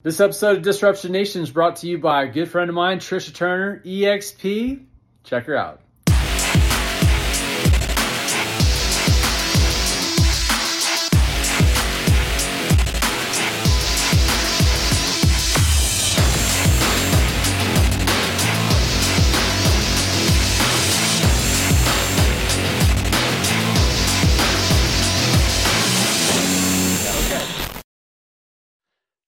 This episode of Disruption Nation is brought to you by a good friend of mine, Trisha Turner, EXP. Check her out.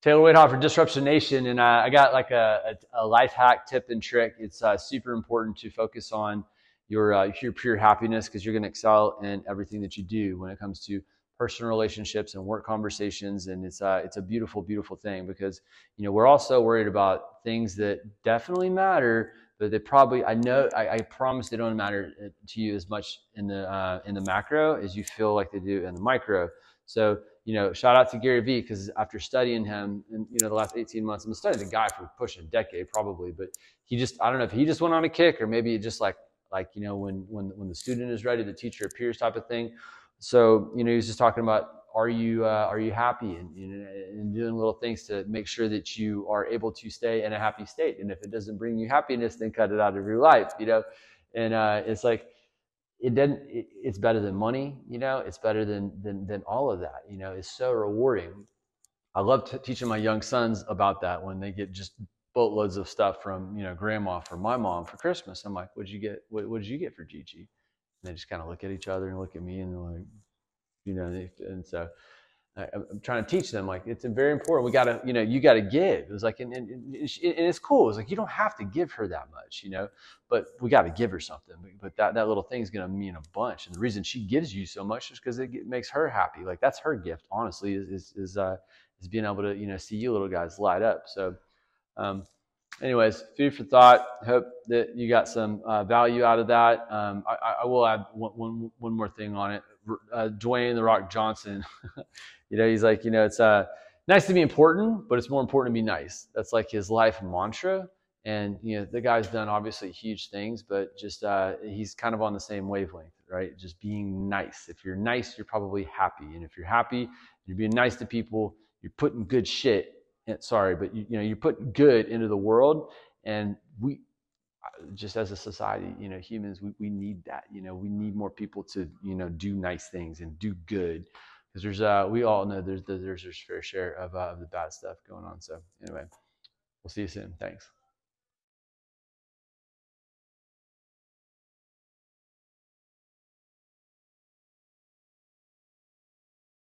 Taylor Wade for Disruption Nation, and uh, I got like a, a, a, life hack tip and trick. It's uh, super important to focus on your uh, your pure happiness because you're going to excel in everything that you do when it comes to personal relationships and work conversations. And it's uh, it's a beautiful, beautiful thing because you know we're also worried about things that definitely matter, but they probably I know I, I promise they don't matter uh, to you as much in the uh, in the macro as you feel like they do in the micro. So you know, shout out to Gary Vee because after studying him in you know the last 18 months, I'm studying the guy for pushing a decade probably, but he just I don't know if he just went on a kick or maybe just like like you know when when when the student is ready, the teacher appears type of thing. So you know he was just talking about are you uh, are you happy and, and doing little things to make sure that you are able to stay in a happy state. And if it doesn't bring you happiness, then cut it out of your life. You know, and uh, it's like it doesn't it, it's better than money you know? It's better than than than all of that you know? It's so rewarding. I love t- teaching my young sons about that when they get just boatloads of stuff from you know grandma from my mom for christmas. I'm like what'd you get what, what did you get for gigi? And they just kind of look at each other and look at me and they're like you know and so I, am trying to teach them like it's very important. We got to, you know, you got to give. It was like, and, and, and, it's cool. It's like you don't have to give her that much, you know, but we got to give her something. But that that little thing is to mean a bunch. And the reason she gives you so much is because it makes her happy. Like that's her gift, honestly, is is is, uh, is being able to you know see you little guys light up. So, um, anyways, food for thought. Hope that you got some uh, value out of that. Um, I, I, will add one, one, one more thing on it. Uh, Dwayne the Rock Johnson. You know, he's like, you know, it's uh, nice to be important, but it's more important to be nice. That's like his life mantra. And you know, the guy's done obviously huge things, but just uh, he's kind of on the same wavelength, right? Just being nice. If you're nice, you're probably happy, and if you're happy, you're being nice to people. You're putting good shit. Eh, sorry, but you, you know, you're putting good into the world, and we just as a society, you know, humans, we, we need that. You know, we need more people to, you know, do nice things and do good because there's uh we all know there's there's there's fair share of uh, of the bad stuff going on. So anyway, we'll see you soon. Thanks.